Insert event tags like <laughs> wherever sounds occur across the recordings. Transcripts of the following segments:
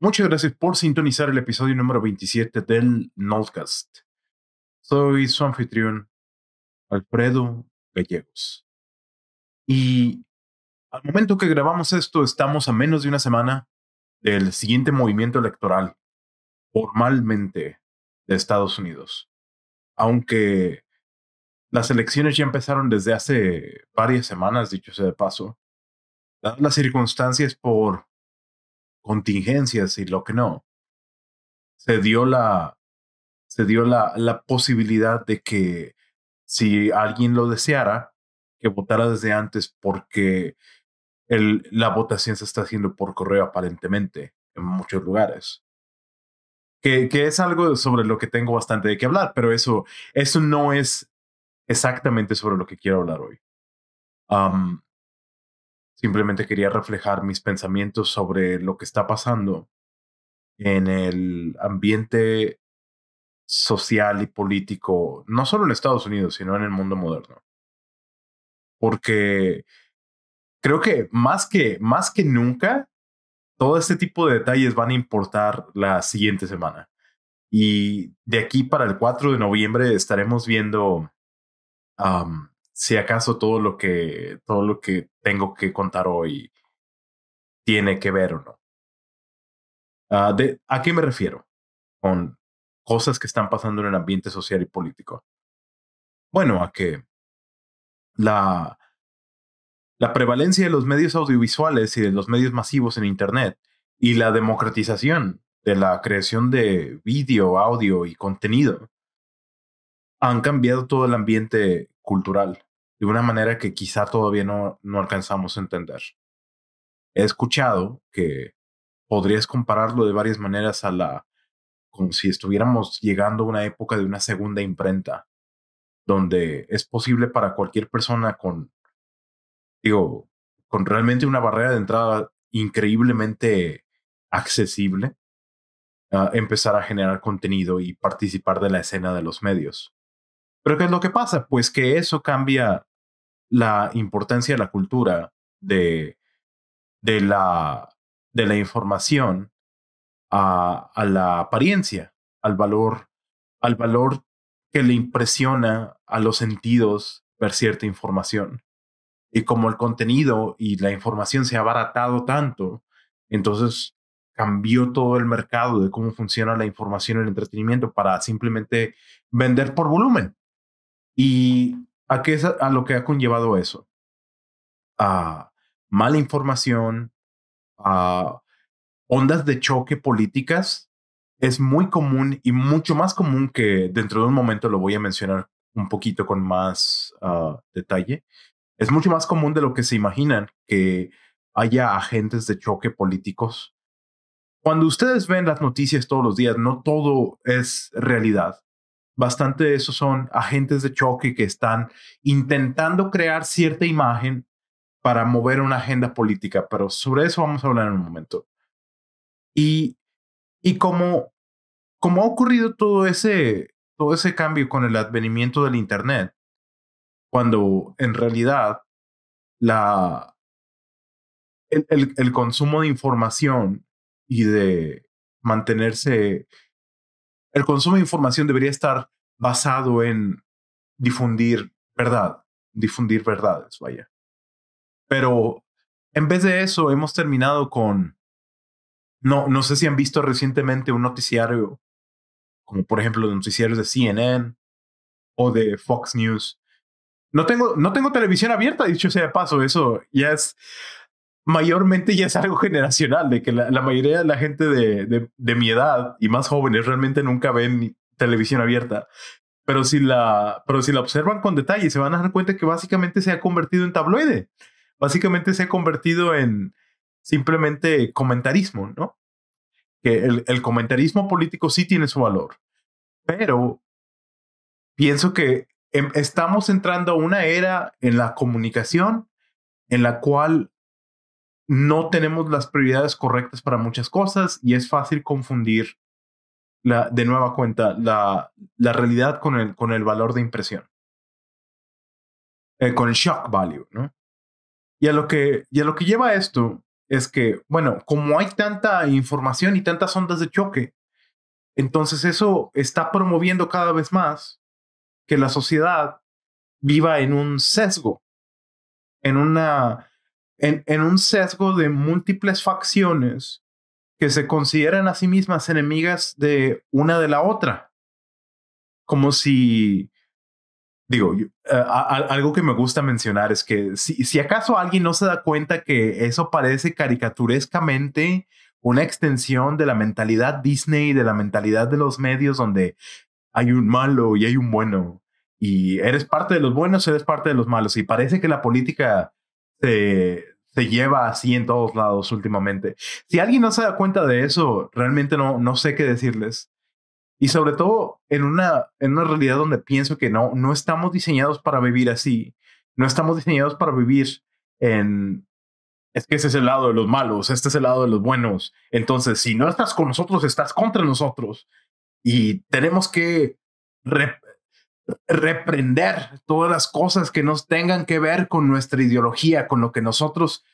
Muchas gracias por sintonizar el episodio número 27 del Notcast. Soy su anfitrión, Alfredo Gallegos. Y al momento que grabamos esto, estamos a menos de una semana del siguiente movimiento electoral formalmente de Estados Unidos. Aunque las elecciones ya empezaron desde hace varias semanas, dicho sea de paso, las circunstancias por contingencias y lo que no, se dio la, se dio la, la posibilidad de que si alguien lo deseara, que votara desde antes porque el, la votación se está haciendo por correo aparentemente en muchos lugares. Que, que, es algo sobre lo que tengo bastante de qué hablar, pero eso, eso no es exactamente sobre lo que quiero hablar hoy. Simplemente quería reflejar mis pensamientos sobre lo que está pasando en el ambiente social y político, no solo en Estados Unidos, sino en el mundo moderno. Porque creo que más que, más que nunca, todo este tipo de detalles van a importar la siguiente semana. Y de aquí para el 4 de noviembre estaremos viendo si acaso todo lo que todo lo que tengo que contar hoy tiene que ver o no. De, ¿A qué me refiero? Con cosas que están pasando en el ambiente social y político. Bueno, a que la, la prevalencia de los medios audiovisuales y de los medios masivos en Internet y la democratización de la creación de vídeo, audio y contenido han cambiado todo el ambiente cultural de una manera que quizá todavía no, no alcanzamos a entender. He escuchado que podrías compararlo de varias maneras a la, como si estuviéramos llegando a una época de una segunda imprenta, donde es posible para cualquier persona con, digo, con realmente una barrera de entrada increíblemente accesible, uh, empezar a generar contenido y participar de la escena de los medios. Pero ¿qué es lo que pasa? Pues que eso cambia la importancia de la cultura, de, de, la, de la información a, a la apariencia, al valor, al valor que le impresiona a los sentidos ver cierta información. Y como el contenido y la información se ha abaratado tanto, entonces cambió todo el mercado de cómo funciona la información y el entretenimiento para simplemente vender por volumen. Y ¿A qué es a lo que ha conllevado eso? A mala información, a ondas de choque políticas. Es muy común y mucho más común que dentro de un momento lo voy a mencionar un poquito con más uh, detalle. Es mucho más común de lo que se imaginan que haya agentes de choque políticos. Cuando ustedes ven las noticias todos los días, no todo es realidad bastante de eso son agentes de choque que están intentando crear cierta imagen para mover una agenda política, pero sobre eso vamos a hablar en un momento. Y, y como, como ha ocurrido todo ese, todo ese cambio con el advenimiento del Internet, cuando en realidad la, el, el consumo de información y de mantenerse el consumo de información debería estar basado en difundir verdad, difundir verdades, vaya. Pero en vez de eso, hemos terminado con, no, no sé si han visto recientemente un noticiario, como por ejemplo los noticiarios de CNN o de Fox News. No tengo, no tengo televisión abierta, dicho sea de paso, eso ya es, mayormente ya es algo generacional, de que la, mayoría de la gente de, de, mi edad y más jóvenes realmente nunca ven televisión abierta. Pero si, la, pero si la observan con detalle, se van a dar cuenta que básicamente se ha convertido en tabloide. Básicamente se ha convertido en simplemente comentarismo, ¿no? Que el, el comentarismo político sí tiene su valor. Pero pienso que em, estamos entrando a una era en la comunicación en la cual no tenemos las prioridades correctas para muchas cosas y es fácil confundir de nueva cuenta la, la realidad con el, con el valor de impresión. Eh, con el shock value, ¿no? Y a lo que, y a lo que lleva esto es que, bueno, como hay tanta información y tantas ondas de choque, entonces eso está promoviendo cada vez más que la sociedad viva en un sesgo, en una, en, un sesgo de múltiples facciones que se consideran a sí mismas enemigas de una de la otra. Como si, digo, eh, algo que me gusta mencionar es que si, si acaso alguien no se da cuenta que eso parece caricaturescamente una extensión de la mentalidad Disney, de la mentalidad de los medios donde hay un malo y hay un bueno. Y eres parte de los buenos, eres parte de los malos. Y parece que la política se, se lleva así en todos lados últimamente. Si alguien no se da cuenta de eso, realmente no, no sé qué decirles. Y sobre todo en una, en una realidad donde pienso que no, no estamos diseñados para vivir así. No estamos diseñados para vivir en, es que ese es el lado de los malos, este es el lado de los buenos. Entonces, si no estás con nosotros, estás contra nosotros. Y tenemos que reprender todas las cosas que nos tengan que ver con nuestra ideología, con lo que nosotros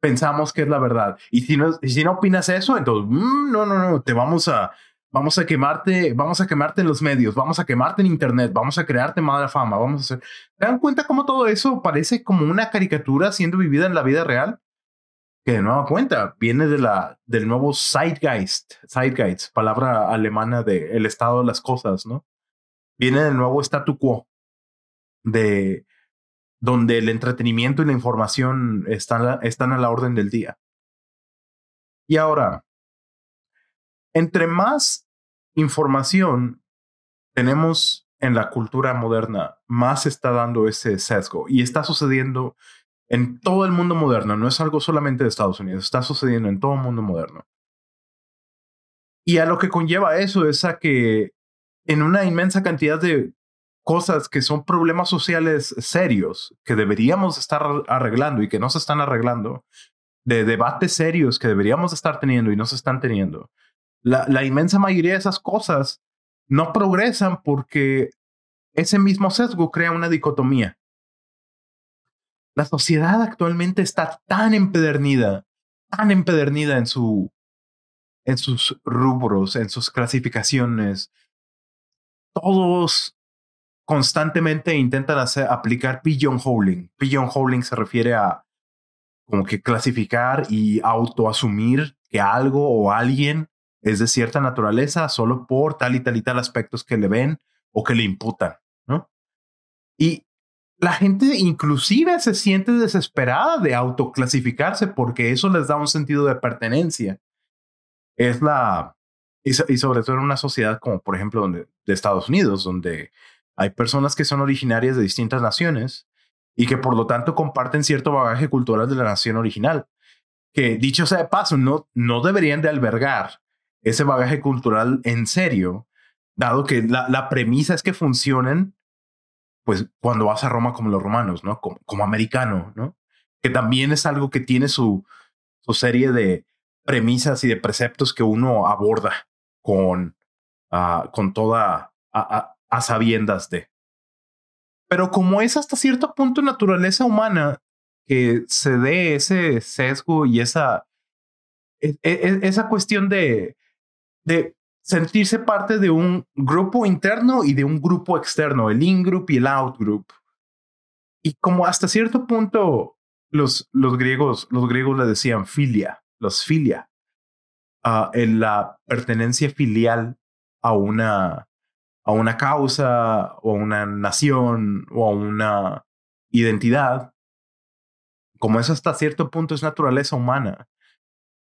pensamos que es la verdad. Y si no, si no opinas eso, entonces, mm, no, no, no, te vamos a, vamos a quemarte, vamos a quemarte en los medios, vamos a quemarte en internet, vamos a crearte mala fama, vamos a hacer. ¿Te dan cuenta cómo todo eso parece como una caricatura siendo vivida en la vida real? Que de nueva cuenta viene de la, del nuevo Zeitgeist, Zeitgeist, palabra alemana de el estado de las cosas, ¿no? Viene del nuevo statu quo, de donde el entretenimiento y la información están, están a la orden del día. Y ahora, entre más información tenemos en la cultura moderna, más está dando ese sesgo y está sucediendo en todo el mundo moderno, no es algo solamente de Estados Unidos, está sucediendo en todo el mundo moderno. Y a lo que conlleva eso es a que en una inmensa cantidad de cosas que son problemas sociales serios que deberíamos estar arreglando y que no se están arreglando, de debates serios que deberíamos estar teniendo y no se están teniendo, la, inmensa mayoría de esas cosas no progresan porque ese mismo sesgo crea una dicotomía. La sociedad actualmente está tan empedernida, tan empedernida en, su, en sus rubros, en sus clasificaciones. Todos constantemente intentan hacer, aplicar pigeonholing. Pigeonholing se refiere a como que clasificar y autoasumir que algo o alguien es de cierta naturaleza solo por tal y tal y tal aspectos que le ven o que le imputan, ¿no? Y la gente inclusive se siente desesperada de autoclasificarse porque eso les da un sentido de pertenencia. Es la... Y, sobre todo en una sociedad como por ejemplo donde, de Estados Unidos, donde hay personas que son originarias de distintas naciones y que por lo tanto comparten cierto bagaje cultural de la nación original, que dicho sea de paso, no, no deberían de albergar ese bagaje cultural en serio, dado que la, la premisa es que funcionen, pues cuando vas a Roma como los romanos, ¿no? Como, como americano, ¿no? Que también es algo que tiene su, su serie de premisas y de preceptos que uno aborda con, uh, con toda a, a, sabiendas de. Pero como es hasta cierto punto naturaleza humana que se dé ese sesgo y esa, e, e, esa cuestión de, de sentirse parte de un grupo interno y de un grupo externo, el in-group y el out-group. Y como hasta cierto punto los, los, griegos, los griegos le decían filia, los filia, uh, en la pertenencia filial a una, a una causa o a una nación o a una identidad, como eso hasta cierto punto es naturaleza humana,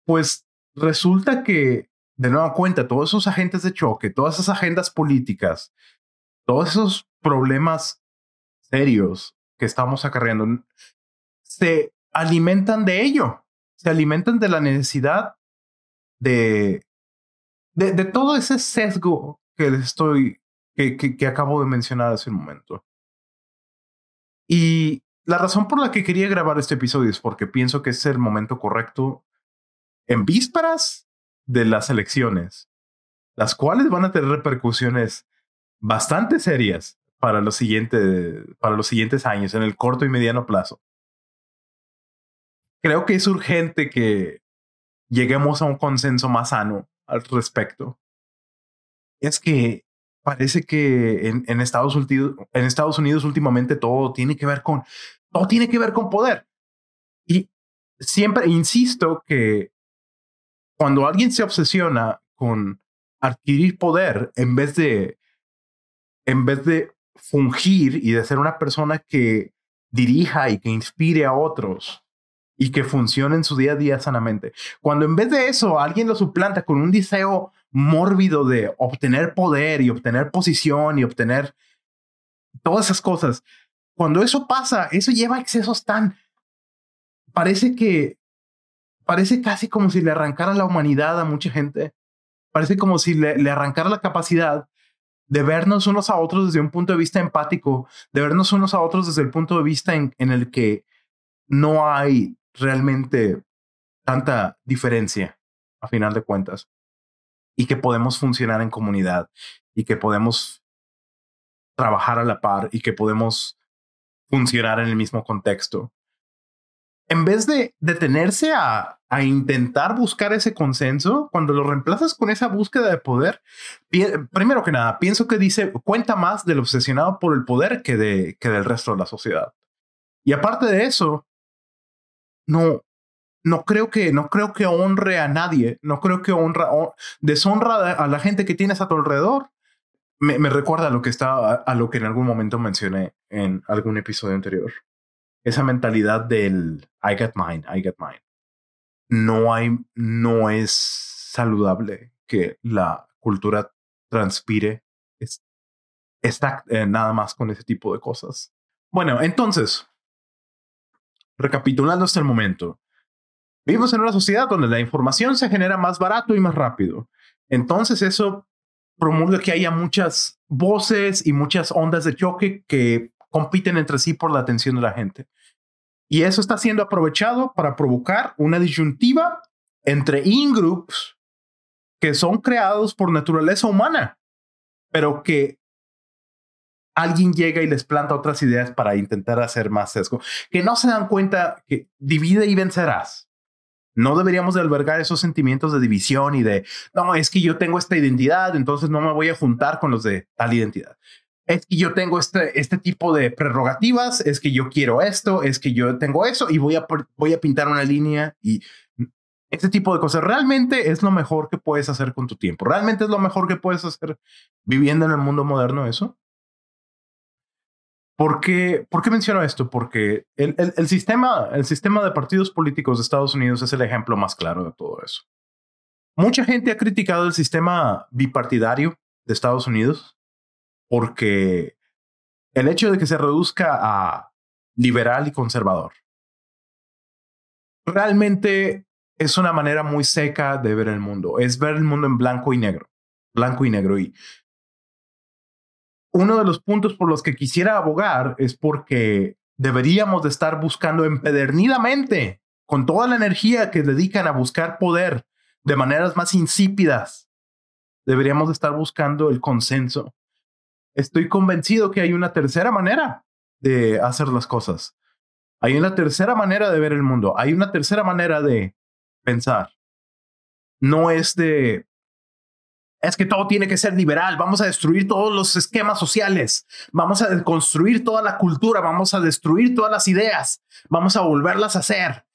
pues resulta que de nueva cuenta, todos esos agentes de choque, todas esas agendas políticas, todos esos problemas serios que estamos acarreando, se alimentan de ello, se alimentan de la necesidad de, de, todo ese sesgo que estoy, que, que acabo de mencionar hace un momento. Y la razón por la que quería grabar este episodio es porque pienso que es el momento correcto en vísperas de las elecciones, las cuales van a tener repercusiones bastante serias para los, para los siguientes años, en el corto y mediano plazo. creo que es urgente que lleguemos a un consenso más sano al respecto. Es que parece que en, Estados Unidos últimamente todo tiene que ver con, todo tiene que ver con poder. Y siempre insisto que cuando alguien se obsesiona con adquirir poder en vez de, en vez de fungir y de ser una persona que dirija y que inspire a otros y que funcione en su día a día sanamente. Cuando en vez de eso alguien lo suplanta con un deseo mórbido de obtener poder y obtener posición y obtener todas esas cosas, cuando eso pasa, eso lleva excesos tan... Parece que... Parece casi como si le arrancara la humanidad a mucha gente. Parece como si le, le arrancara la capacidad de vernos unos a otros desde un punto de vista empático, de vernos unos a otros desde el punto de vista en, en el que no hay realmente tanta diferencia a final de cuentas y que podemos funcionar en comunidad y que podemos trabajar a la par y que podemos funcionar en el mismo contexto en vez de detenerse a, a, intentar buscar ese consenso, cuando lo reemplazas con esa búsqueda de poder, primero que nada, pienso que dice, cuenta más del obsesionado por el poder que, de, que del resto de la sociedad. Y aparte de eso, no, no creo que, no creo que honre a nadie, no creo que honra, deshonra a la gente que tienes a tu alrededor. Me, recuerda a lo que está, a lo que en algún momento mencioné en algún episodio anterior esa mentalidad del I got mine, I got mine. No hay, no es saludable que la cultura transpire está eh, nada más con ese tipo de cosas. Bueno, entonces, recapitulando hasta el momento, vivimos en una sociedad donde la información se genera más barato y más rápido. Entonces eso promulga que haya muchas voces y muchas ondas de choque que compiten entre sí por la atención de la gente. Y eso está siendo aprovechado para provocar una disyuntiva entre in-groups que son creados por naturaleza humana, pero que alguien llega y les planta otras ideas para intentar hacer más sesgo, que no se dan cuenta que divide y vencerás. No deberíamos de albergar esos sentimientos de división y de, no, es que yo tengo esta identidad, entonces no me voy a juntar con los de tal identidad es que yo tengo este, este tipo de prerrogativas, es que yo quiero esto, es que yo tengo eso y voy a, voy a pintar una línea y este tipo de cosas. Realmente es lo mejor que puedes hacer con tu tiempo. Realmente es lo mejor que puedes hacer viviendo en el mundo moderno eso. ¿Por qué, ¿Por qué menciono esto? Porque el, el, el, sistema, el sistema de partidos políticos de Estados Unidos es el ejemplo más claro de todo eso. Mucha gente ha criticado el sistema bipartidario de Estados Unidos porque el hecho de que se reduzca a liberal y conservador realmente es una manera muy seca de ver el mundo, es ver el mundo en blanco y negro, blanco y negro. Y uno de los puntos por los que quisiera abogar es porque deberíamos de estar buscando empedernidamente, con toda la energía que dedican a buscar poder de maneras más insípidas, deberíamos de estar buscando el consenso estoy convencido que hay una tercera manera de hacer las cosas. Hay una tercera manera de ver el mundo. Hay una tercera manera de pensar. No es de, es que todo tiene que ser liberal. Vamos a destruir todos los esquemas sociales. Vamos a construir toda la cultura. Vamos a destruir todas las ideas. Vamos a volverlas a hacer.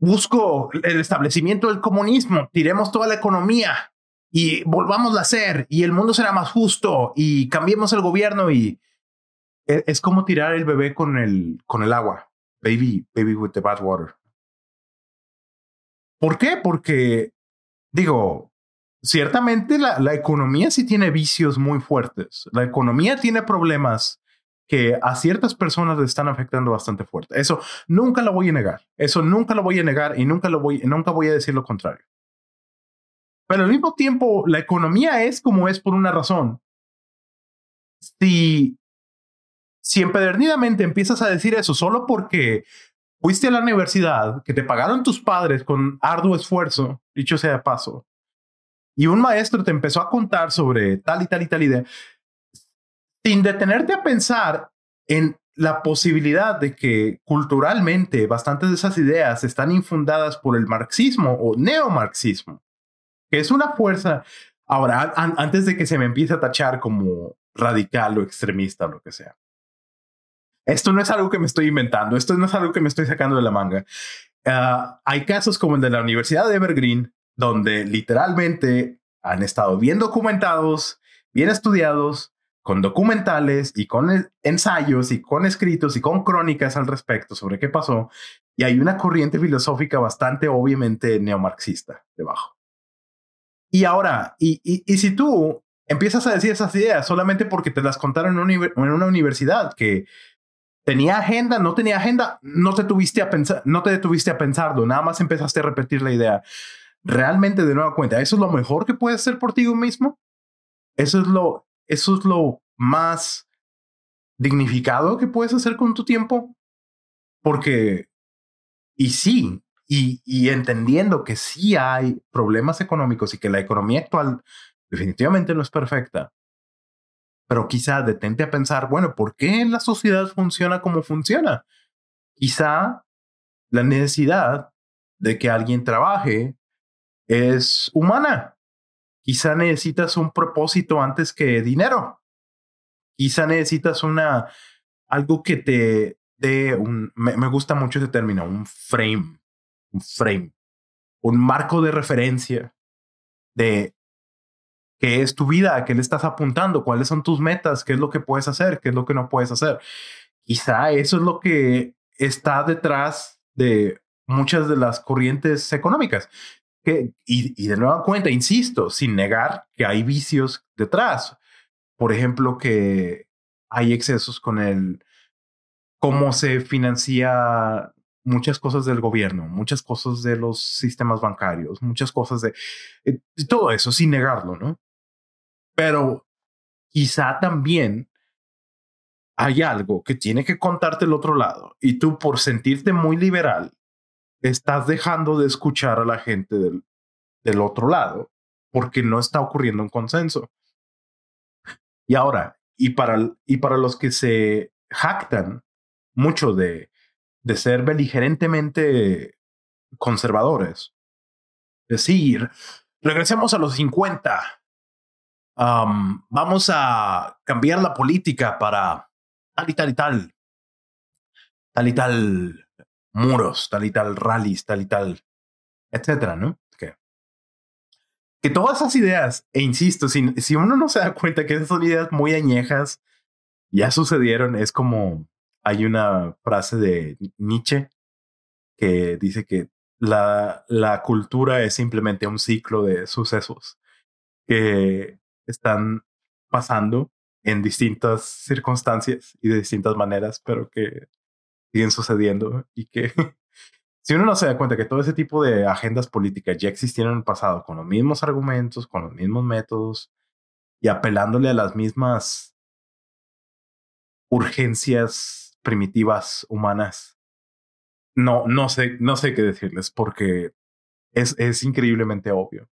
Busco el establecimiento del comunismo. Tiremos toda la economía y volvamos a hacer y el mundo será más justo y cambiemos el gobierno y e, es, como tirar el bebé con el, con el agua. Baby, baby with the bad water. ¿Por qué? Porque, digo, ciertamente la, la economía sí tiene vicios muy fuertes. La economía tiene problemas que a ciertas personas le están afectando bastante fuerte. Eso nunca lo voy a negar. Eso nunca lo voy a negar y nunca lo voy, nunca voy a decir lo contrario. Pero al mismo tiempo, la economía es como es por una razón. Si, si empedernidamente empiezas a decir eso solo porque fuiste a la universidad, que te pagaron tus padres con arduo esfuerzo, dicho sea de paso, y un maestro te empezó a contar sobre tal y tal y tal idea, sin detenerte a pensar en la posibilidad de que culturalmente bastantes de esas ideas están infundadas por el marxismo o neomarxismo, que es una fuerza. Ahora, antes de que se me empiece a tachar como radical o extremista o lo que sea. Esto no es algo que me estoy inventando, esto no es algo que me estoy sacando de la manga. Ah, hay casos como el de la Universidad de Evergreen, donde literalmente han estado bien documentados, bien estudiados, con documentales y con ensayos y con escritos y con crónicas al respecto sobre qué pasó. Y hay una corriente filosófica bastante obviamente neomarxista debajo. Y ahora, y, y, si tú empiezas a decir esas ideas solamente porque te las contaron en una universidad que tenía agenda, no tenía agenda, no te tuviste a pensar, no te detuviste a pensarlo, nada más empezaste a repetir la idea. Realmente de nueva cuenta, ¿eso es lo mejor que puedes hacer por ti mismo? Eso es lo, eso es lo más dignificado que puedes hacer con tu tiempo. Porque, y sí, y, y entendiendo que sí hay problemas económicos y que la economía actual definitivamente no es perfecta, pero quizá detente a pensar, bueno, ¿por qué la sociedad funciona como funciona? Quizá la necesidad de que alguien trabaje es humana. Quizá necesitas un propósito antes que dinero. Quizá necesitas una algo que te dé un me, me gusta mucho ese término, un frame, un frame, un marco de referencia de qué es tu vida, a qué le estás apuntando, cuáles son tus metas, qué es lo que puedes hacer, qué es lo que no puedes hacer. Quizá eso es lo que está detrás de muchas de las corrientes económicas. Y de nueva cuenta, insisto, sin negar que hay vicios detrás. Por ejemplo, que hay excesos con el cómo se financia muchas cosas del gobierno, muchas cosas de los sistemas bancarios, muchas cosas de eh, todo eso, sin negarlo, ¿no? Pero quizá también hay algo que tiene que contarte el otro lado y tú por sentirte muy liberal estás dejando de escuchar a la gente del, del otro lado porque no está ocurriendo un consenso. Y ahora, y para, y para los que se jactan mucho de, de ser beligerentemente conservadores, decir, regresemos a los 50, vamos a cambiar la política para tal y tal y tal, tal y tal muros, tal y tal rallies, tal y tal, etcétera, ¿no? Que, que todas esas ideas, e insisto, si, si uno no se da cuenta que esas son ideas muy añejas, ya sucedieron, es como hay una frase de Nietzsche que dice que la, la cultura es simplemente un ciclo de sucesos que están pasando en distintas circunstancias y de distintas maneras, pero que siguen sucediendo y que <laughs> si uno no se da cuenta que todo ese tipo de agendas políticas ya existieron en el pasado con los mismos argumentos, con los mismos métodos y apelándole a las mismas urgencias primitivas humanas, no, no sé, no sé qué decirles porque es, es increíblemente obvio.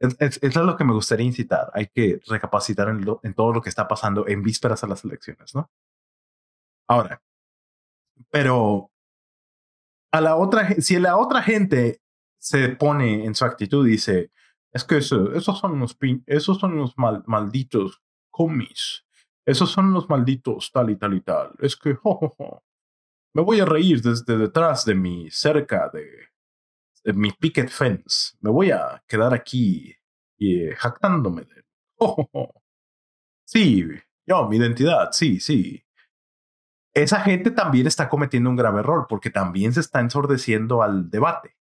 Es, es, lo que me gustaría incitar. Hay que recapacitar en, en todo lo que está pasando en vísperas a las elecciones, ¿no? Ahora, pero a la otra, si la otra gente se pone en su actitud y dice, es que eso, esos son los, esos son los mal, malditos comis, esos son los malditos tal y tal y tal, es que, me voy a reír desde detrás de mi cerca de mi picket fence. Me voy a quedar aquí y eh, jactándome de... Sí, yo, mi identidad, sí, sí. Esa gente también está cometiendo un grave error porque también se está ensordeciendo al debate.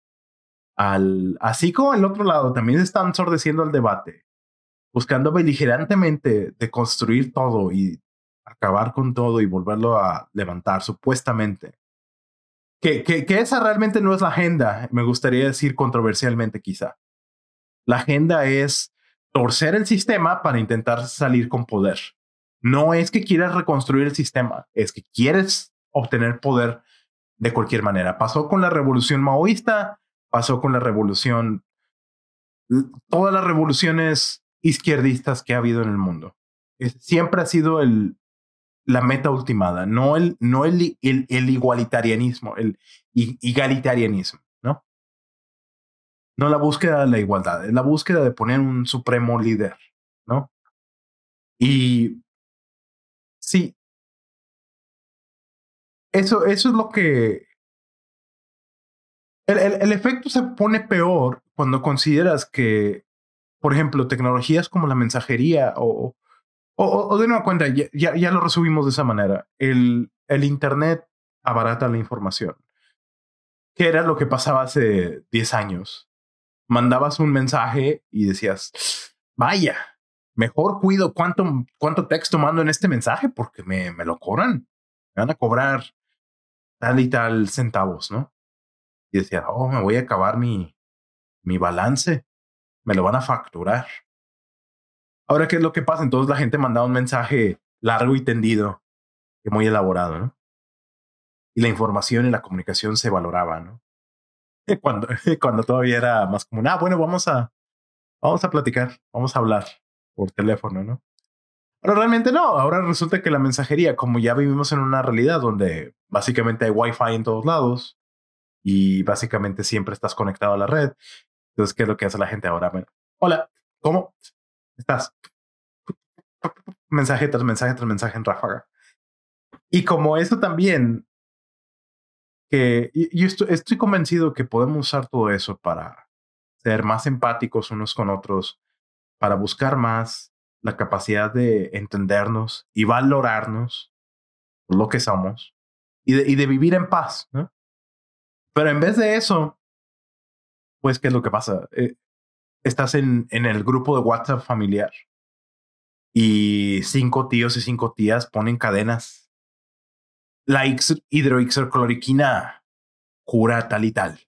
Al, así como al otro lado, también se está ensordeciendo al debate, buscando beligerantemente de construir todo y acabar con todo y volverlo a levantar, supuestamente que, que, esa realmente no es la agenda, me gustaría decir controversialmente quizá. La agenda es torcer el sistema para intentar salir con poder. No es que quieras reconstruir el sistema, es que quieres obtener poder de cualquier manera. Pasó con la revolución maoísta, pasó con la revolución, todas las revoluciones izquierdistas que ha habido en el mundo. Siempre ha sido el, la meta ultimada, no el, no el, el, igualitarianismo, el egalitarianismo, ¿no? No la búsqueda de la igualdad, es la búsqueda de poner un supremo líder, ¿no? Y sí, eso, eso es lo que... El, el, el efecto se pone peor cuando consideras que, por ejemplo, tecnologías como la mensajería o, o, de nueva cuenta, ya, ya, lo resumimos de esa manera. El, el Internet abarata la información. ¿Qué era lo que pasaba hace 10 años? Mandabas un mensaje y decías, vaya, mejor cuido cuánto, cuánto texto mando en este mensaje porque me, me lo cobran. Me van a cobrar tal y tal centavos, ¿no? Y decía, oh, me voy a acabar mi, mi balance. Me lo van a facturar. Ahora, ¿qué es lo que pasa? Entonces la gente mandaba un mensaje largo y tendido, y muy elaborado, ¿no? Y la información y la comunicación se valoraba, ¿no? <laughs> Cuando, <laughs> cuando todavía era más como, ah, bueno, vamos a, vamos a platicar, vamos a hablar por teléfono, ¿no? Pero realmente no, ahora resulta que la mensajería, como ya vivimos en una realidad donde básicamente hay wifi en todos lados y básicamente siempre estás conectado a la red, entonces, ¿qué es lo que hace la gente ahora? Bueno, hola, ¿cómo? estás mensaje tras mensaje tras mensaje en ráfaga. Y como eso también, que yo estoy, estoy convencido que podemos usar todo eso para ser más empáticos unos con otros, para buscar más la capacidad de entendernos y valorarnos lo que somos y de, y de vivir en paz. Pero en vez de eso, pues, ¿qué es lo que pasa? Eh, estás en, en el grupo de WhatsApp familiar y cinco tíos y cinco tías ponen cadenas. La hidroxicloroquina cura tal y tal.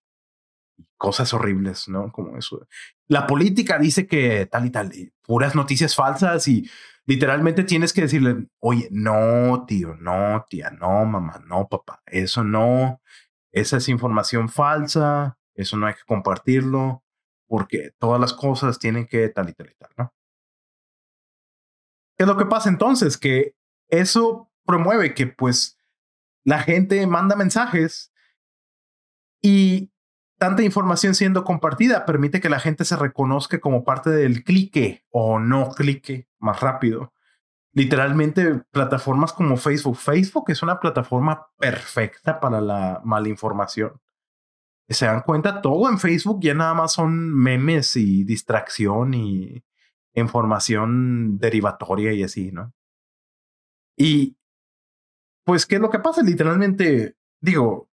Cosas horribles, ¿no? Como eso. La política dice que tal y tal, puras noticias falsas y literalmente tienes que decirle, oye, no, tío, no, tía, no, mamá, no, papá, eso no, esa es información falsa, eso no hay que compartirlo porque todas las cosas tienen que tal y tal y tal, ¿no? ¿Qué es lo que pasa entonces? Que eso promueve que pues la gente manda mensajes y tanta información siendo compartida permite que la gente se reconozca como parte del clique o no clique más rápido. Literalmente, plataformas como Facebook. Facebook es una plataforma perfecta para la malinformación se dan cuenta, todo en Facebook ya nada más son memes y distracción y información derivatoria y así, ¿no? Y pues, ¿qué es lo que pasa? Literalmente, digo,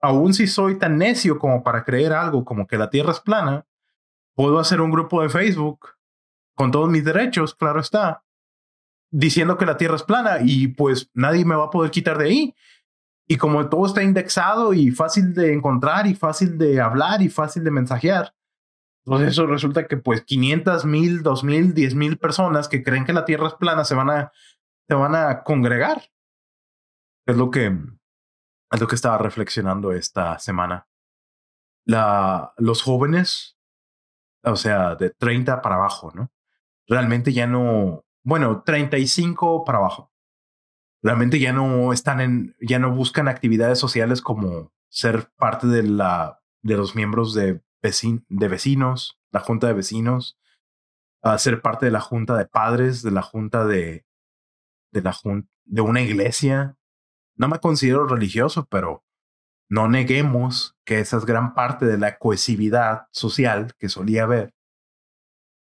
aún si soy tan necio como para creer algo como que la Tierra es plana, puedo hacer un grupo de Facebook con todos mis derechos, claro está, diciendo que la Tierra es plana y pues nadie me va a poder quitar de ahí. Y como todo está indexado y fácil de encontrar y fácil de hablar y fácil de mensajear, pues eso resulta que pues 500 mil, 2 mil, 10 mil personas que creen que la Tierra es plana se van a, se van a congregar. Es lo que, es lo que estaba reflexionando esta semana. La, los jóvenes, o sea, de 30 para abajo, ¿no? Realmente ya no, bueno, 35 para abajo realmente ya no están en, ya no buscan actividades sociales como ser parte de la, de los miembros de, de vecinos, la junta de vecinos, a ser parte de la junta de padres, de la junta de, de la de una iglesia. No me considero religioso, pero no neguemos que esa es gran parte de la cohesividad social que solía haber.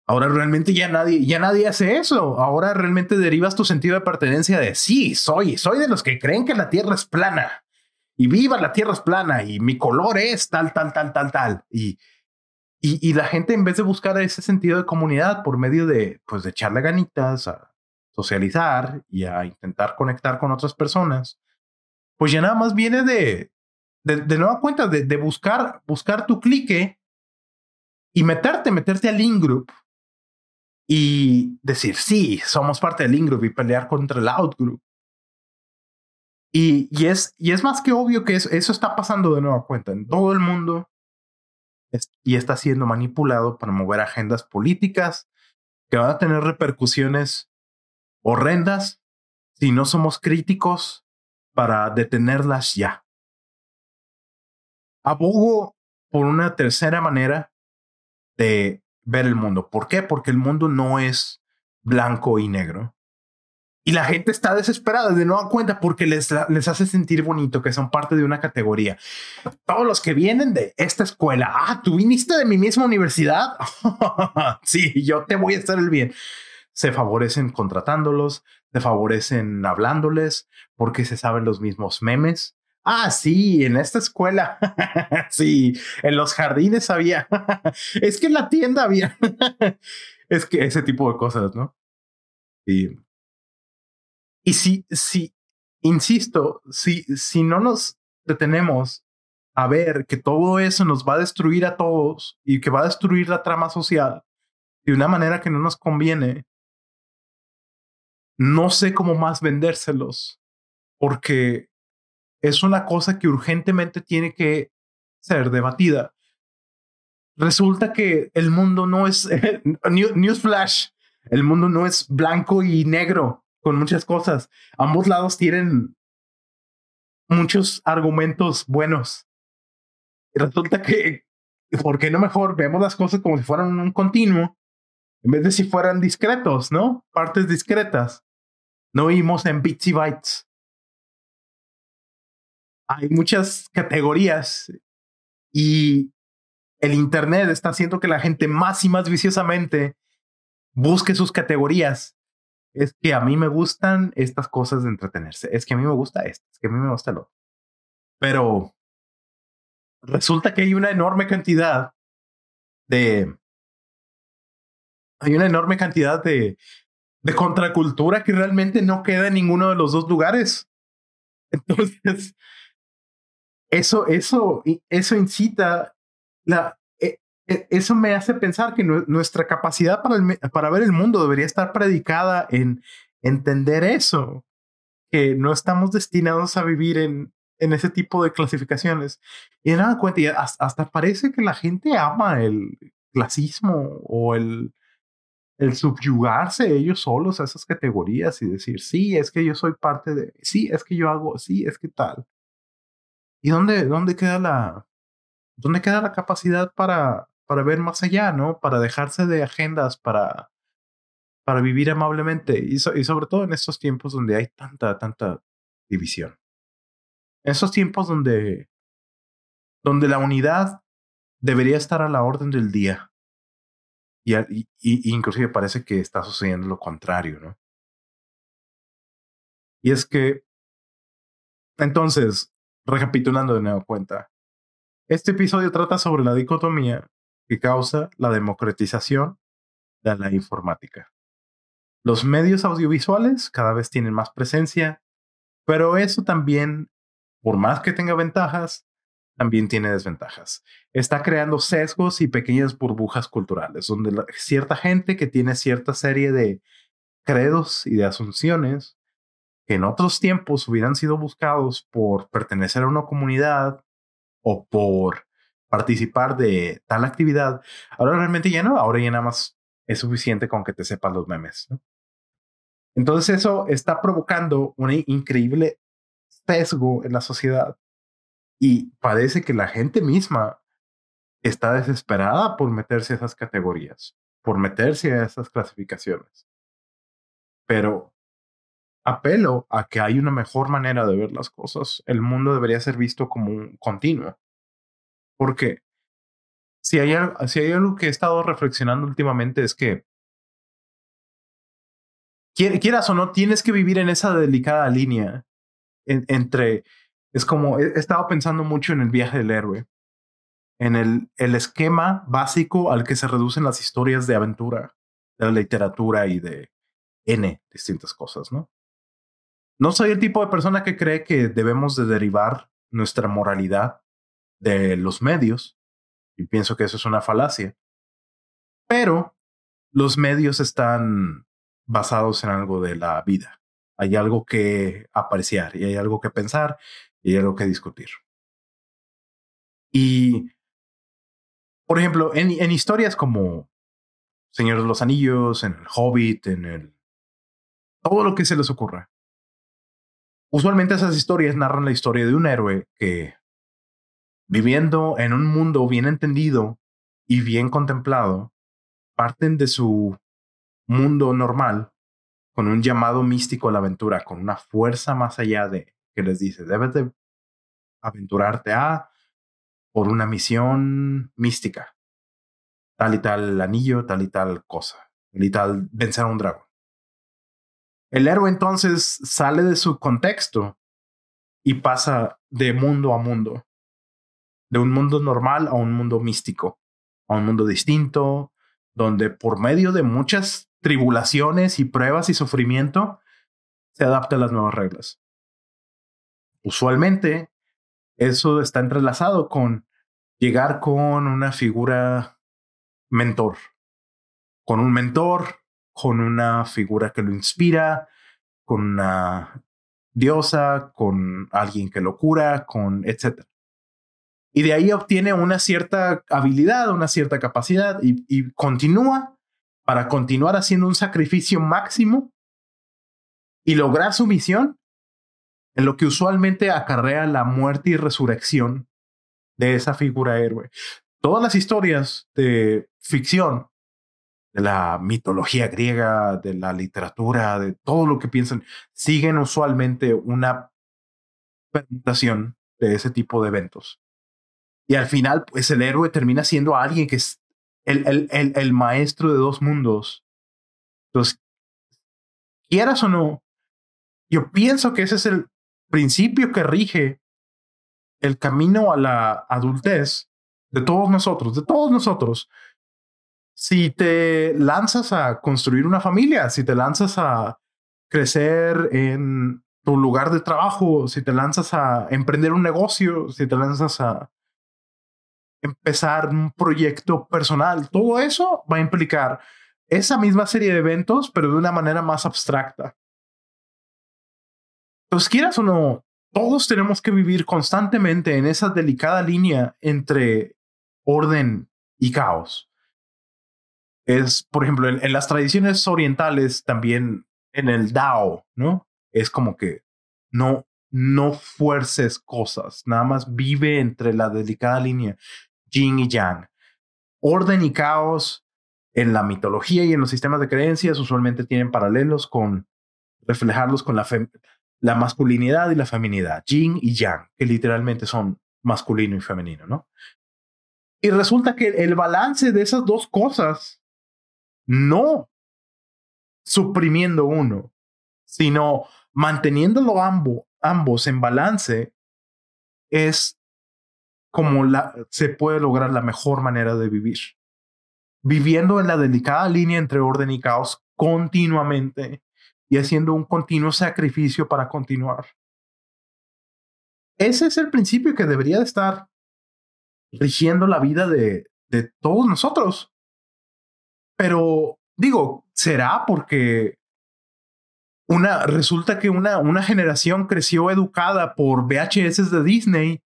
Ahora realmente ya nadie, ya nadie hace eso. Ahora realmente derivas tu sentido de pertenencia de sí, soy, soy de los que creen que la Tierra es plana y viva la Tierra es plana y mi color es tal, tal, tal, tal, tal. Y, y, la gente en vez de buscar ese sentido de comunidad por medio de, pues, de echarle ganitas a socializar y a intentar conectar con otras personas, pues ya nada más viene de, de, de nueva cuenta, de, buscar, buscar tu clique y meterte, meterte al in-group y decir, sí, somos parte del in-group y pelear contra el out-group. Y, y, es, y es más que obvio que eso, eso está pasando de nueva cuenta en todo el mundo y está siendo manipulado para mover agendas políticas que van a tener repercusiones horrendas si no somos críticos para detenerlas ya. Abogo por una tercera manera de ver el mundo. ¿Por qué? Porque el mundo no es blanco y negro. Y la gente está desesperada de no cuenta porque les, les hace sentir bonito que son parte de una categoría. Todos los que vienen de esta escuela, ah, tú viniste de mi misma universidad. <laughs> sí, yo te voy a hacer el bien. Se favorecen contratándolos, se favorecen hablándoles porque se saben los mismos memes. Ah, sí, en esta escuela. <laughs> sí, en los jardines había. <laughs> es que en la tienda había. <laughs> es que ese tipo de cosas, ¿no? Y y si, si, insisto, si, si no nos detenemos a ver que todo eso nos va a destruir a todos y que va a destruir la trama social de una manera que no nos conviene, no sé cómo más vendérselos, porque es una cosa que urgentemente tiene que ser debatida. Resulta que el mundo no es, <laughs> newsflash, el mundo no es blanco y negro con muchas cosas. Ambos lados tienen muchos argumentos buenos. Resulta que, ¿por qué no mejor vemos las cosas como si fueran un continuo? En vez de si fueran discretos, ¿no? Partes discretas. No vimos en bits y bytes. Hay muchas categorías y el Internet está haciendo que la gente más y más viciosamente busque sus categorías es que a mí me gustan estas cosas de entretenerse, es que a mí me gusta esto, es que a mí me gusta lo otro. Pero resulta que hay una enorme cantidad de... Hay una enorme cantidad de, de contracultura que realmente no queda en ninguno de los dos lugares. <laughs> Entonces, eso, eso, eso incita la, e, eso me hace pensar que nuestra capacidad para, para ver el mundo debería estar predicada en entender eso, que no estamos destinados a vivir en, en ese tipo de clasificaciones. Y nada cuenta, hasta, parece que la gente ama el clasismo o el, el subyugarse ellos solos a esas categorías y decir, sí, es que yo soy parte de, sí, es que yo hago, sí, es que tal. ¿Y dónde, dónde queda la, dónde queda la capacidad para para ver más allá, ¿no? Para dejarse de agendas, para, para vivir amablemente y, sobre todo en estos tiempos donde hay tanta, tanta división. En esos tiempos donde, donde la unidad debería estar a la orden del día. Y, y, inclusive parece que está sucediendo lo contrario, ¿no? Y es que, entonces, recapitulando de nuevo cuenta, este episodio trata sobre la dicotomía que causa la democratización de la informática. Los medios audiovisuales cada vez tienen más presencia, pero eso también, por más que tenga ventajas, también tiene desventajas. Está creando sesgos y pequeñas burbujas culturales, donde cierta gente que tiene cierta serie de credos y de asunciones que en otros tiempos hubieran sido buscados por pertenecer a una comunidad o por participar de tal actividad. Ahora realmente ya no, ahora ya nada más es suficiente con que te sepan los memes. Entonces eso está provocando un increíble sesgo en la sociedad y parece que la gente misma está desesperada por meterse a esas categorías, por meterse a esas clasificaciones. Pero apelo a que hay una mejor manera de ver las cosas. El mundo debería ser visto como un continuo. Porque si hay, si hay algo que he estado reflexionando últimamente es que quieras o no, tienes que vivir en esa delicada línea entre, es como, he, estado pensando mucho en el viaje del héroe, en el, el esquema básico al que se reducen las historias de aventura, de la literatura y de N distintas cosas, ¿no? No soy el tipo de persona que cree que debemos de derivar nuestra moralidad de los medios, y pienso que eso es una falacia, pero los medios están basados en algo de la vida. Hay algo que apreciar y hay algo que pensar y algo que discutir. Y, por ejemplo, en, en historias como Señor de los Anillos, en el Hobbit, en el... Todo lo que se les ocurra. usualmente esas historias narran la historia de un héroe que viviendo en un mundo bien entendido y bien contemplado, parten de su mundo normal con un llamado místico a la aventura, con una fuerza más allá de que les dice, debes de aventurarte a por una misión mística, tal y tal anillo, tal y tal cosa, tal y tal vencer a un dragón. El héroe entonces sale de su contexto y pasa de mundo a mundo, de un mundo normal a un mundo místico, a un mundo distinto, donde por medio de muchas tribulaciones y pruebas y sufrimiento, se adapta a las nuevas reglas. Usualmente, eso está entrelazado con llegar con una figura mentor, con un mentor con una figura que lo inspira, con una diosa, con alguien que lo cura, con etc. Y de ahí obtiene una cierta habilidad, una cierta capacidad y, y continúa para continuar haciendo un sacrificio máximo y lograr su misión en lo que usualmente acarrea la muerte y resurrección de esa figura héroe. Todas las historias de ficción de la mitología griega, de la literatura, de todo lo que piensan, siguen usualmente una permutación de ese tipo de eventos. Y al final, pues el héroe termina siendo alguien que es el, el, el, el maestro de dos mundos. Entonces, quieras o no, yo pienso que ese es el principio que rige el camino a la adultez de todos nosotros, de todos nosotros si te lanzas a construir una familia, si te lanzas a crecer en tu lugar de trabajo, si te lanzas a emprender un negocio, si te lanzas a empezar un proyecto personal, todo eso va a implicar esa misma serie de eventos, pero de una manera más abstracta. Entonces, quieras o no, todos tenemos que vivir constantemente en esa delicada línea entre orden y caos es, por ejemplo, en, las tradiciones orientales también en el Dao, ¿no? Es como que no, no fuerces cosas, nada más vive entre la delicada línea yin y yang. Orden y caos en la mitología y en los sistemas de creencias usualmente tienen paralelos con reflejarlos con la, la masculinidad y la feminidad, yin y yang, que literalmente son masculino y femenino, ¿no? Y resulta que el balance de esas dos cosas no suprimiendo uno, sino manteniéndolo ambos, ambos en balance, es como la, se puede lograr la mejor manera de vivir. Viviendo en la delicada línea entre orden y caos continuamente y haciendo un continuo sacrificio para continuar. Ese es el principio que debería de estar rigiendo la vida de, de todos nosotros. Pero digo, será porque una, resulta que una, una generación creció educada por VHS de Disney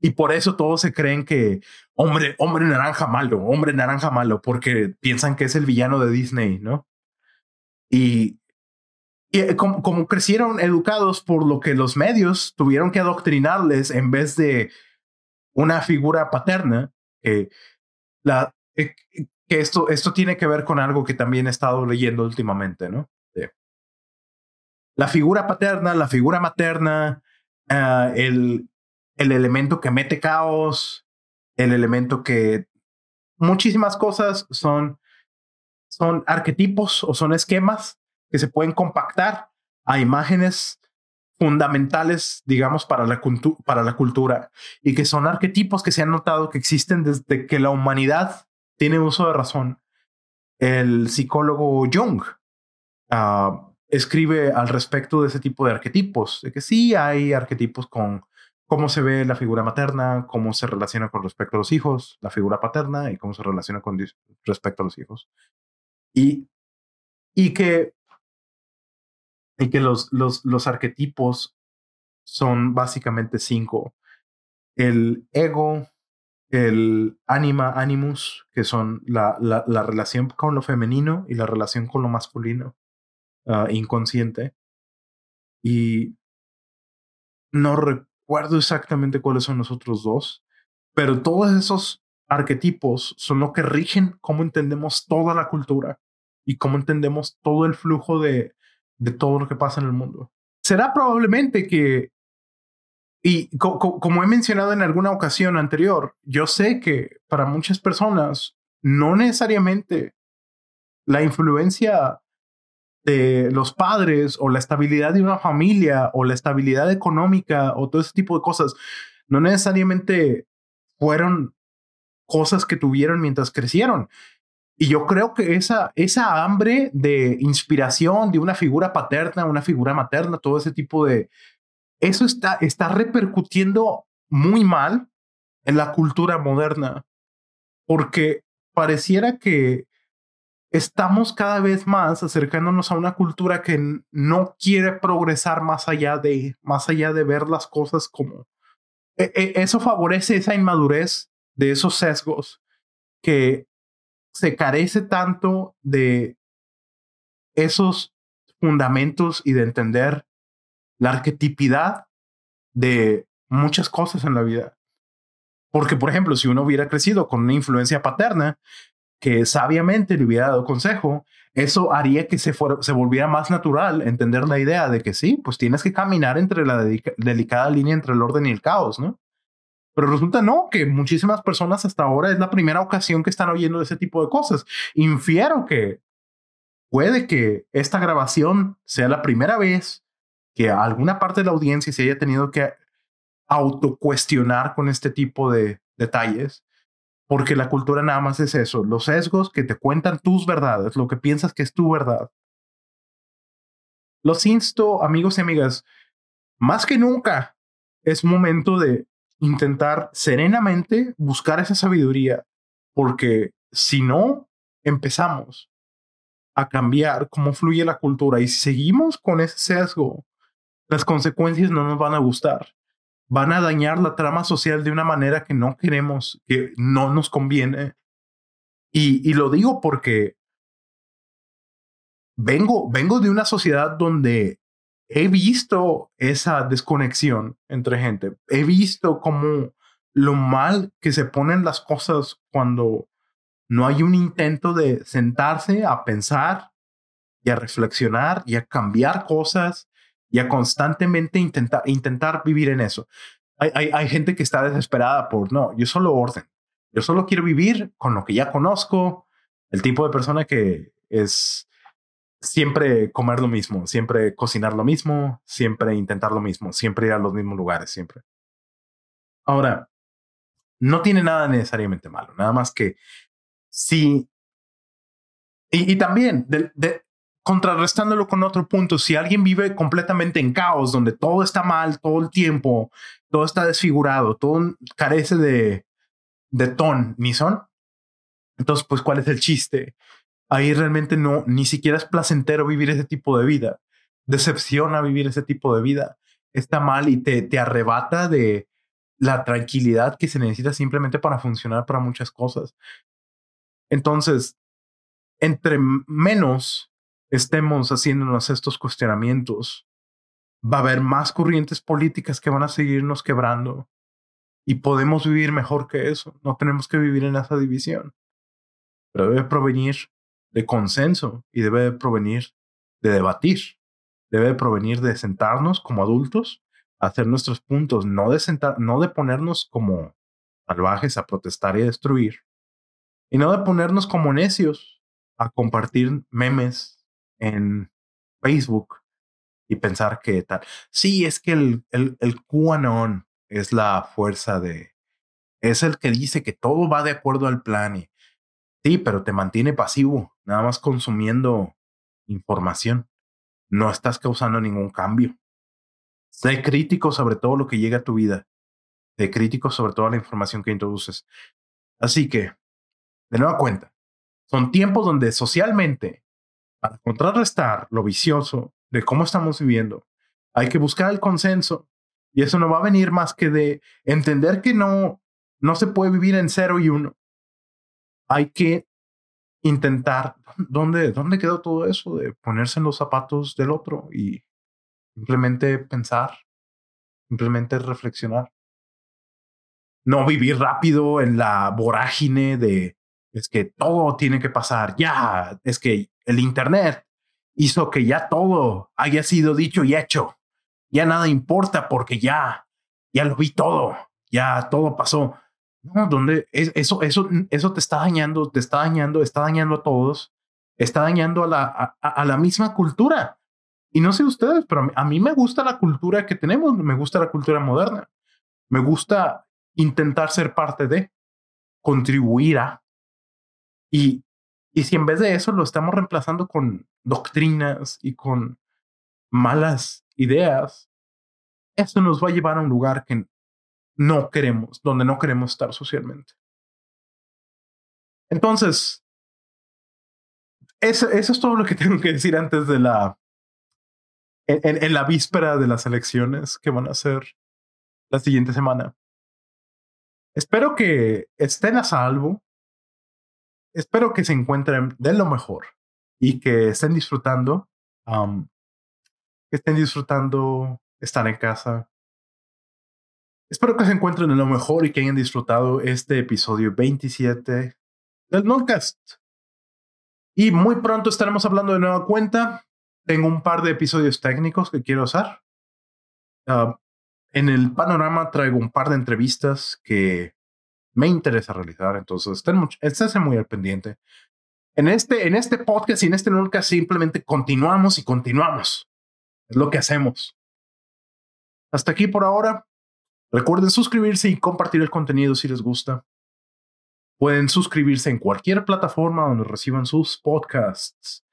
y por eso todos se creen que hombre, hombre naranja malo, hombre naranja malo, porque piensan que es el villano de Disney, ¿no? Y, y eh, como, como, crecieron educados por lo que los medios tuvieron que adoctrinarles en vez de una figura paterna, la, eh, que esto, esto tiene que ver con algo que también he estado leyendo últimamente, ¿no? La figura paterna, la figura materna, ah, el, el elemento que mete caos, el elemento que muchísimas cosas son, son arquetipos o son esquemas que se pueden compactar a imágenes fundamentales, digamos, para la, para la cultura y que son arquetipos que se han notado que existen desde que la humanidad tiene uso de razón. El psicólogo Jung ah, escribe al respecto de ese tipo de arquetipos, de que sí hay arquetipos con cómo se ve la figura materna, cómo se relaciona con respecto a los hijos, la figura paterna y cómo se relaciona con respecto a los hijos. Y, y que, y que los, los, los arquetipos son básicamente cinco. El ego, el anima, animus, que son la, la, la, relación con lo femenino y la relación con lo masculino uh, inconsciente. Y no recuerdo exactamente cuáles son los otros dos, pero todos esos arquetipos son lo que rigen cómo entendemos toda la cultura y cómo entendemos todo el flujo de, de todo lo que pasa en el mundo. Será probablemente que, y como he mencionado en alguna ocasión anterior, yo sé que para muchas personas no necesariamente la influencia de los padres o la estabilidad de una familia o la estabilidad económica o todo ese tipo de cosas no necesariamente fueron cosas que tuvieron mientras crecieron. Y yo creo que esa, esa hambre de inspiración de una figura paterna, una figura materna, todo ese tipo de... Eso está, está repercutiendo muy mal en la cultura moderna, porque pareciera que estamos cada vez más acercándonos a una cultura que no quiere progresar más allá de, más allá de ver las cosas como... E, e, eso favorece esa inmadurez de esos sesgos que se carece tanto de esos fundamentos y de entender la arquetipidad de muchas cosas en la vida. Porque, por ejemplo, si uno hubiera crecido con una influencia paterna que sabiamente le hubiera dado consejo, eso haría que se, se volviera más natural entender la idea de que sí, pues tienes que caminar entre la delicada línea entre el orden y el caos, ¿no? Pero resulta no, que muchísimas personas hasta ahora es la primera ocasión que están oyendo de ese tipo de cosas. Infiero que puede que esta grabación sea la primera vez que alguna parte de la audiencia se haya tenido que autocuestionar con este tipo de detalles, porque la cultura nada más es eso, los sesgos que te cuentan tus verdades, lo que piensas que es tu verdad. Los insto, amigos y amigas, más que nunca es momento de intentar serenamente buscar esa sabiduría, porque si no empezamos a cambiar cómo fluye la cultura y seguimos con ese sesgo, las consecuencias no nos van a gustar. Van a dañar la trama social de una manera que no queremos, que no nos conviene. Y, y lo digo porque vengo, vengo de una sociedad donde he visto esa desconexión entre gente. He visto como lo mal que se ponen las cosas cuando no hay un intento de sentarse a pensar y a reflexionar y a cambiar cosas y a constantemente intentar, intentar vivir en eso. Hay, hay, hay gente que está desesperada por, no, yo solo orden, yo solo quiero vivir con lo que ya conozco, el tipo de persona que es siempre comer lo mismo, siempre cocinar lo mismo, siempre intentar lo mismo, siempre ir a los mismos lugares, siempre. Ahora, no tiene nada necesariamente malo, nada más que si... Y, también, de, contrarrestándolo con otro punto, si alguien vive completamente en caos, donde todo está mal todo el tiempo, todo está desfigurado, todo carece de, de ton, ni son, entonces, pues, ¿cuál es el chiste? Ahí realmente no, ni siquiera es placentero vivir ese tipo de vida. Decepciona vivir ese tipo de vida. Está mal y te, te arrebata de la tranquilidad que se necesita simplemente para funcionar para muchas cosas. Entonces, entre menos estemos haciéndonos estos cuestionamientos, va a haber más corrientes políticas que van a seguirnos quebrando y podemos vivir mejor que eso. No tenemos que vivir en esa división. Pero debe provenir de consenso y debe provenir de debatir, debe provenir de sentarnos como adultos, hacer nuestros puntos, no de, sentar, no de ponernos como salvajes a protestar y a destruir, y no de ponernos como necios a compartir memes en Facebook y pensar que tal. Sí, es que el, el, es la fuerza de, es el que dice que todo va de acuerdo al plan y Sí, pero te mantiene pasivo, nada más consumiendo información. No estás causando ningún cambio. Sé crítico sobre todo lo que llega a tu vida. Sé crítico sobre toda la información que introduces. Así que, de nueva cuenta, son tiempos donde socialmente, para contrarrestar lo vicioso de cómo estamos viviendo, hay que buscar el consenso. Y eso no va a venir más que de entender que no, no se puede vivir en cero y uno hay que intentar, ¿dónde, ¿dónde quedó todo eso de ponerse en los zapatos del otro y simplemente pensar Simplemente reflexionar. No vivir rápido en la vorágine de es que todo tiene que pasar ya. Es que el Internet hizo que ya todo haya sido dicho y hecho. Ya nada importa porque ya, ya lo vi todo. Ya todo pasó. No, donde eso, eso, eso te está dañando, te está dañando, está dañando a todos, está dañando a la, a la misma cultura. Y no sé ustedes, pero a mí, me gusta la cultura que tenemos, me gusta la cultura moderna, me gusta intentar ser parte de, contribuir a. Y, y si en vez de eso lo estamos reemplazando con doctrinas y con malas ideas, eso nos va a llevar a un lugar que no queremos, donde no queremos estar socialmente. Entonces, eso, es todo lo que <laughs> tengo que decir antes de la en, la víspera de las elecciones que van a ser la siguiente semana. Espero que estén a salvo. Espero que se encuentren de lo mejor y que estén disfrutando. que estén disfrutando estar en casa. Espero que se encuentren de lo mejor y que hayan disfrutado este episodio 27 del Noncast. Y muy pronto estaremos hablando de nueva cuenta tengo un par de episodios técnicos que quiero usar. Ah, en el panorama traigo un par de entrevistas que me interesa realizar, entonces estén, muy al pendiente. En este, en este podcast y en este nunca simplemente continuamos y continuamos. Es lo que hacemos. Hasta aquí por ahora. Recuerden suscribirse y compartir el contenido si les gusta. Pueden suscribirse en cualquier plataforma donde reciban sus podcasts.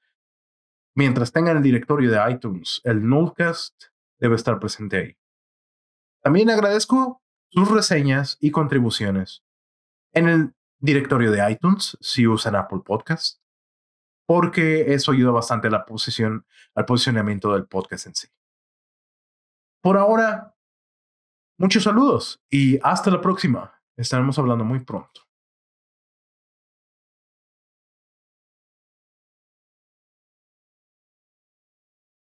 Mientras tengan el directorio de iTunes, el Nullcast debe estar presente ahí. También agradezco sus reseñas y contribuciones en el directorio de iTunes si usan Apple Podcast, porque eso ayuda bastante al posicionamiento del podcast en sí. Por ahora, muchos saludos y hasta la próxima. Estaremos hablando muy pronto.